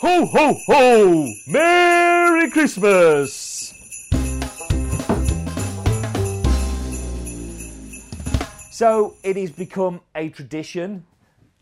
Ho, ho, ho! Merry Christmas! So it has become a tradition,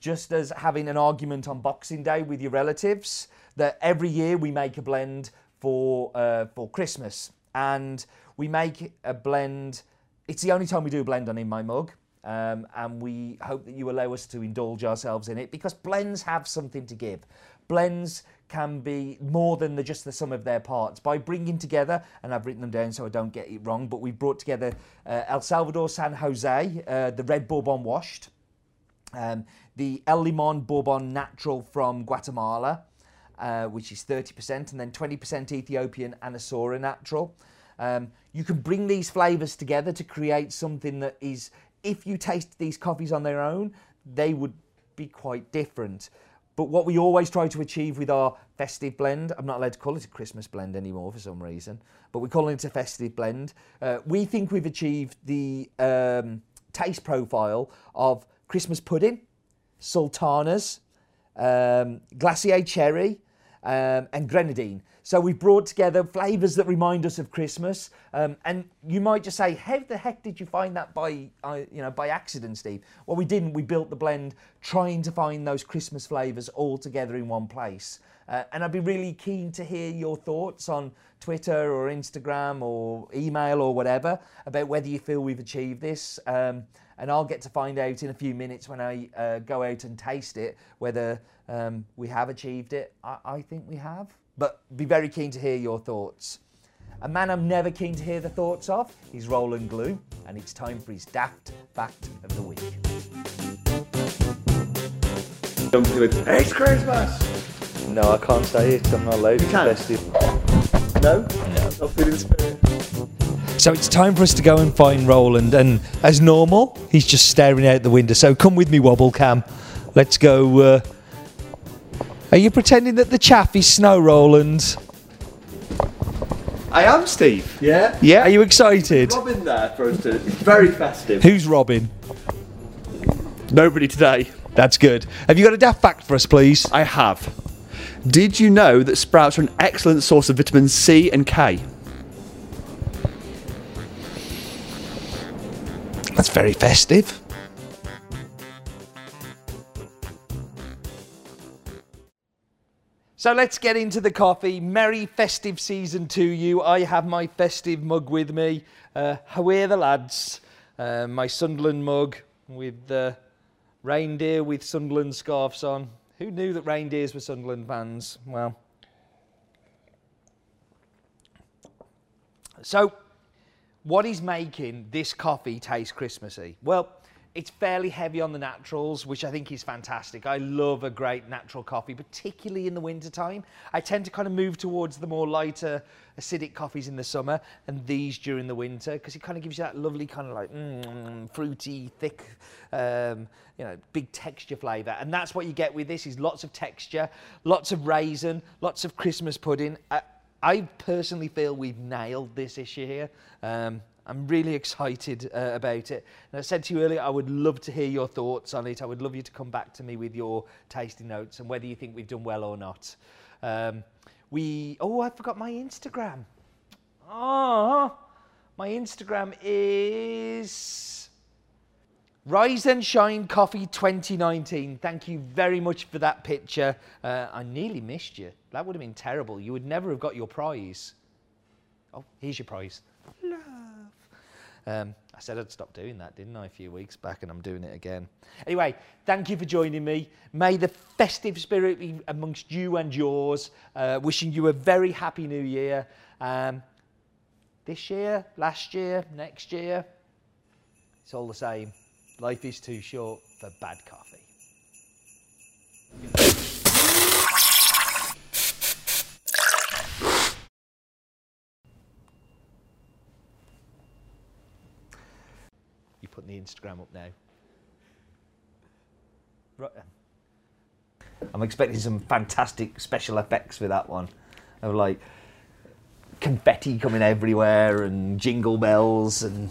just as having an argument on Boxing Day with your relatives, that every year we make a blend for uh, for Christmas, and we make a blend. It's the only time we do a blend on in my mug. Um, and we hope that you allow us to indulge ourselves in it because blends have something to give. Blends can be more than the, just the sum of their parts. By bringing together, and I've written them down so I don't get it wrong, but we brought together uh, El Salvador San Jose, uh, the Red Bourbon Washed, um, the El Limon Bourbon Natural from Guatemala, uh, which is 30%, and then 20% Ethiopian Anasora Natural. Um, you can bring these flavours together to create something that is if you taste these coffees on their own, they would be quite different. But what we always try to achieve with our festive blend, I'm not allowed to call it a Christmas blend anymore for some reason, but we're calling it a festive blend. Uh, we think we've achieved the um, taste profile of Christmas pudding, sultanas, um, glacier cherry, um, and grenadine. So we've brought together flavours that remind us of Christmas. Um, and you might just say, how the heck did you find that by, uh, you know, by accident, Steve? Well, we didn't. We built the blend trying to find those Christmas flavours all together in one place. Uh, and I'd be really keen to hear your thoughts on Twitter or Instagram or email or whatever about whether you feel we've achieved this. Um, and I'll get to find out in a few minutes when I uh, go out and taste it whether um, we have achieved it. I, I think we have but be very keen to hear your thoughts. A man I'm never keen to hear the thoughts of is Roland Glue, and it's time for his daft fact of the week. It's Christmas! No, I can't say it. I'm not allowed. You can. No? No. Not feeling spirit. So it's time for us to go and find Roland, and as normal, he's just staring out the window. So come with me, Wobble Cam. Let's go uh, are you pretending that the chaff is snow, Roland? I am, Steve. Yeah? Yeah. Are you excited? Robin there for us to. It's very festive. Who's Robin? Nobody today. That's good. Have you got a daft fact for us, please? I have. Did you know that sprouts are an excellent source of vitamin C and K? That's very festive. So let's get into the coffee. Merry festive season to you. I have my festive mug with me. Uh, how are the lads? Uh, my Sunderland mug with the reindeer with Sunderland scarves on. Who knew that reindeers were Sunderland fans? Well. So, what is making this coffee taste Christmassy? Well, it's fairly heavy on the naturals, which I think is fantastic. I love a great natural coffee, particularly in the wintertime. I tend to kind of move towards the more lighter, acidic coffees in the summer and these during the winter because it kind of gives you that lovely kind of like mm, fruity, thick, um, you know, big texture flavour. And that's what you get with this is lots of texture, lots of raisin, lots of Christmas pudding. I, I personally feel we've nailed this issue here. Um, I'm really excited uh, about it. And I said to you earlier, I would love to hear your thoughts on it. I would love you to come back to me with your tasting notes and whether you think we've done well or not. Um, we, oh, I forgot my Instagram. Oh, my Instagram is Rise and Shine Coffee 2019. Thank you very much for that picture. Uh, I nearly missed you. That would have been terrible. You would never have got your prize. Oh, here's your prize. Um, I said I'd stop doing that, didn't I, a few weeks back, and I'm doing it again. Anyway, thank you for joining me. May the festive spirit be amongst you and yours. Uh, wishing you a very happy new year. Um, this year, last year, next year, it's all the same. Life is too short for bad coffee. You're putting the Instagram up now. Right. I'm expecting some fantastic special effects for that one. Of like confetti coming everywhere and jingle bells and